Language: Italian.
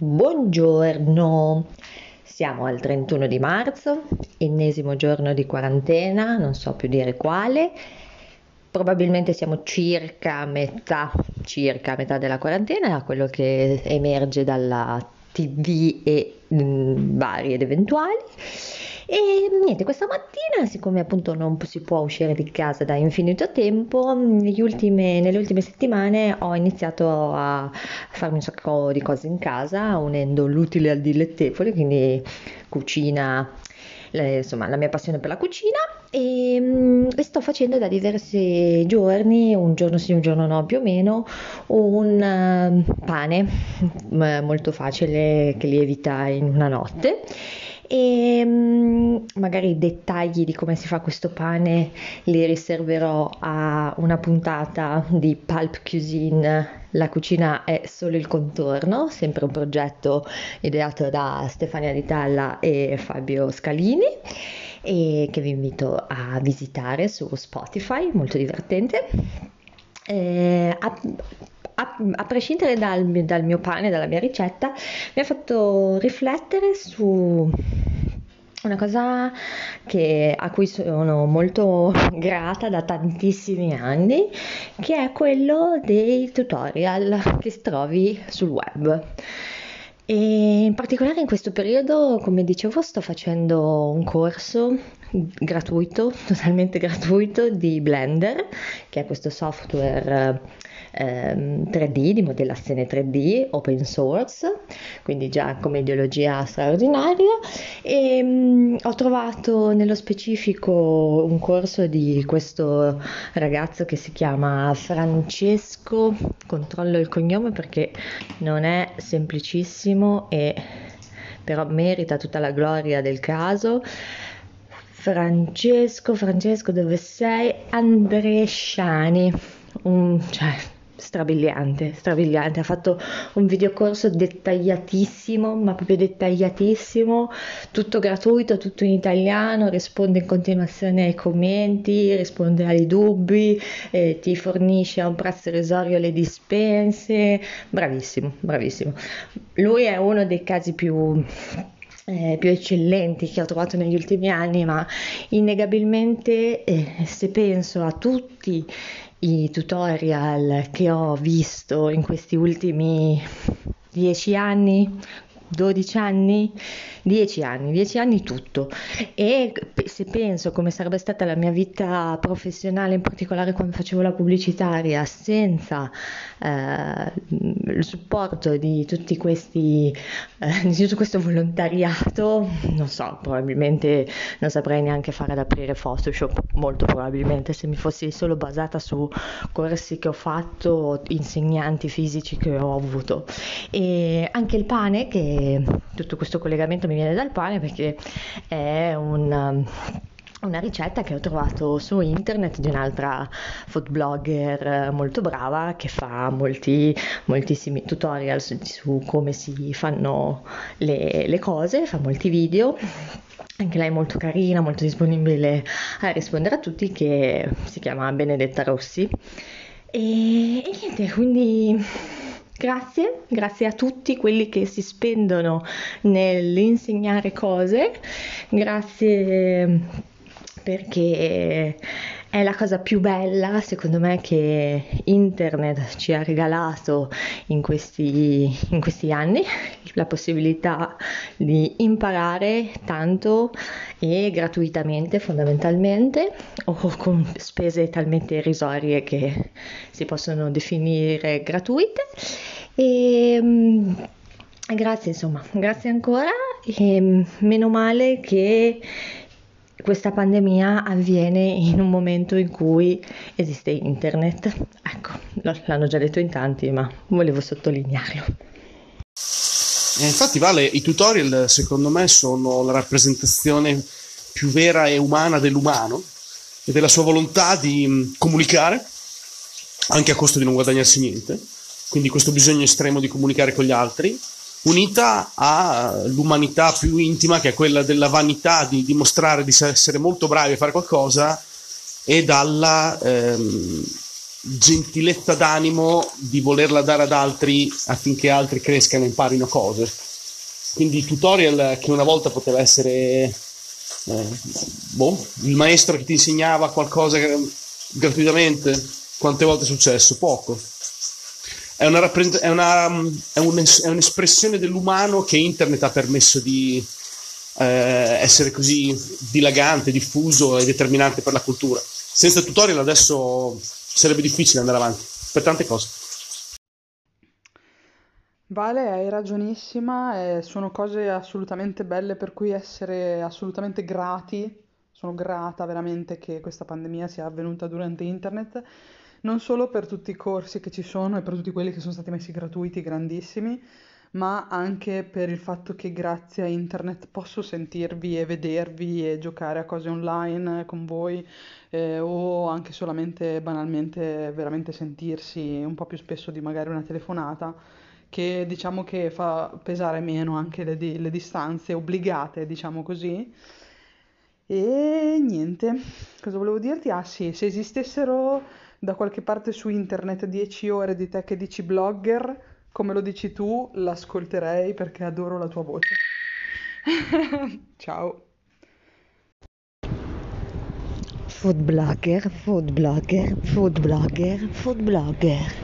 Buongiorno, siamo al 31 di marzo, ennesimo giorno di quarantena, non so più dire quale. Probabilmente siamo circa a metà, circa metà della quarantena, a quello che emerge dalla TV e mh, mm, vari ed eventuali. E niente, questa mattina, siccome appunto non si può uscire di casa da infinito tempo, ultime, nelle ultime settimane ho iniziato a farmi un sacco di cose in casa, unendo l'utile al dilettevole, quindi cucina, insomma la mia passione per la cucina e, e, sto facendo da diversi giorni, un giorno sì, un giorno no più o meno, un uh, pane molto facile che lievita in una notte e um, magari i dettagli di come si fa questo pane li riserverò a una puntata di Pulp Cuisine. La cucina è solo il contorno, sempre un progetto ideato da Stefania Ditalla e Fabio Scalini e che vi invito a visitare su Spotify, molto divertente. Eh, a, a, a, prescindere dal, dal mio pane, dalla mia ricetta, mi ha fatto riflettere su una cosa che, a cui sono molto grata da tantissimi anni, che è quello dei tutorial che trovi sul web. E in particolare in questo periodo, come dicevo, sto facendo un corso gratuito, totalmente gratuito, di Blender, che è questo software ehm, 3D, di modellazione 3D, open source, quindi già come ideologia straordinaria. E ho trovato nello specifico un corso di questo ragazzo che si chiama Francesco, controllo il cognome perché non è semplicissimo e però merita tutta la gloria del caso. Francesco, Francesco, dove sei? Andresciani, un, cioè, strabiliante, strabiliante. Ha fatto un videocorso dettagliatissimo, ma proprio dettagliatissimo, tutto gratuito, tutto in italiano, risponde in continuazione ai commenti, risponde ai dubbi, eh, ti fornisce a un prezzo irrisorio le dispense. Bravissimo, bravissimo. Lui è uno dei casi più eh, più eccellenti che ho trovato negli ultimi anni, ma innegabilmente eh, se penso a tutti i tutorial che ho visto in questi ultimi dieci anni, 12 anni, 10 anni, 10 anni tutto. E se penso come sarebbe stata la mia vita professionale, in particolare quando facevo la pubblicitaria, senza eh, il supporto di tutti questi, eh, di tutto questo volontariato, non so, probabilmente non saprei neanche fare ad aprire Photoshop, molto probabilmente se mi fossi solo basata su corsi che ho fatto, insegnanti fisici che ho avuto. E anche il pane, che tutto questo collegamento mi viene dal pane perché è un una ricetta che ho trovato su internet di un'altra food blogger molto brava che fa molti, moltissimi tutorial su, su come si fanno le, le, cose, fa molti video. Anche lei è molto carina, molto disponibile a rispondere a tutti, che si chiama Benedetta Rossi. E, e niente, quindi Grazie, grazie a tutti quelli che si spendono nell'insegnare cose, grazie perché è la cosa più bella secondo me che internet ci ha regalato in questi, in questi anni, la possibilità di imparare tanto e gratuitamente fondamentalmente o con spese talmente irrisorie che si possono definire gratuite e mm, grazie insomma grazie ancora e meno male che questa pandemia avviene in un momento in cui esiste internet. Ecco, l'hanno già detto in tanti, ma volevo sottolinearlo. Eh, infatti, Vale, i tutorial secondo me sono la rappresentazione più vera e umana dell'umano e della sua volontà di mm, comunicare, anche a costo di non guadagnarsi niente. Quindi questo bisogno estremo di comunicare con gli altri unita all'umanità più intima che è quella della vanità di dimostrare di essere molto bravi a fare qualcosa e dalla, ehm, gentilezza d'animo di volerla dare ad altri affinché altri crescano e imparino cose. Quindi tutorial che una volta poteva essere eh, boh, il maestro che ti insegnava qualcosa gratuitamente, quante volte è successo? Poco. È, una è, una, è, un, è un'espressione dell'umano che internet ha permesso di eh, essere così dilagante, diffuso e determinante per la cultura. Senza tutorial adesso sarebbe difficile andare avanti per tante cose. Vale, hai ragionissima, eh, sono cose assolutamente belle per cui essere assolutamente grati. Sono grata veramente che questa pandemia sia avvenuta durante internet, non solo per tutti i corsi che ci sono e per tutti quelli che sono stati messi gratuiti, grandissimi, ma anche per il fatto che grazie a internet posso sentirvi e vedervi e giocare a cose online con voi eh, o anche solamente banalmente veramente sentirsi un po' più spesso di magari una telefonata che diciamo che fa pesare meno anche le, di- le distanze obbligate, diciamo così. E niente, cosa volevo dirti? Ah sì, se esistessero da qualche parte su internet 10 ore di te che dici blogger, come lo dici tu, l'ascolterei perché adoro la tua voce. Ciao. Food blogger, food blogger, food blogger, food blogger.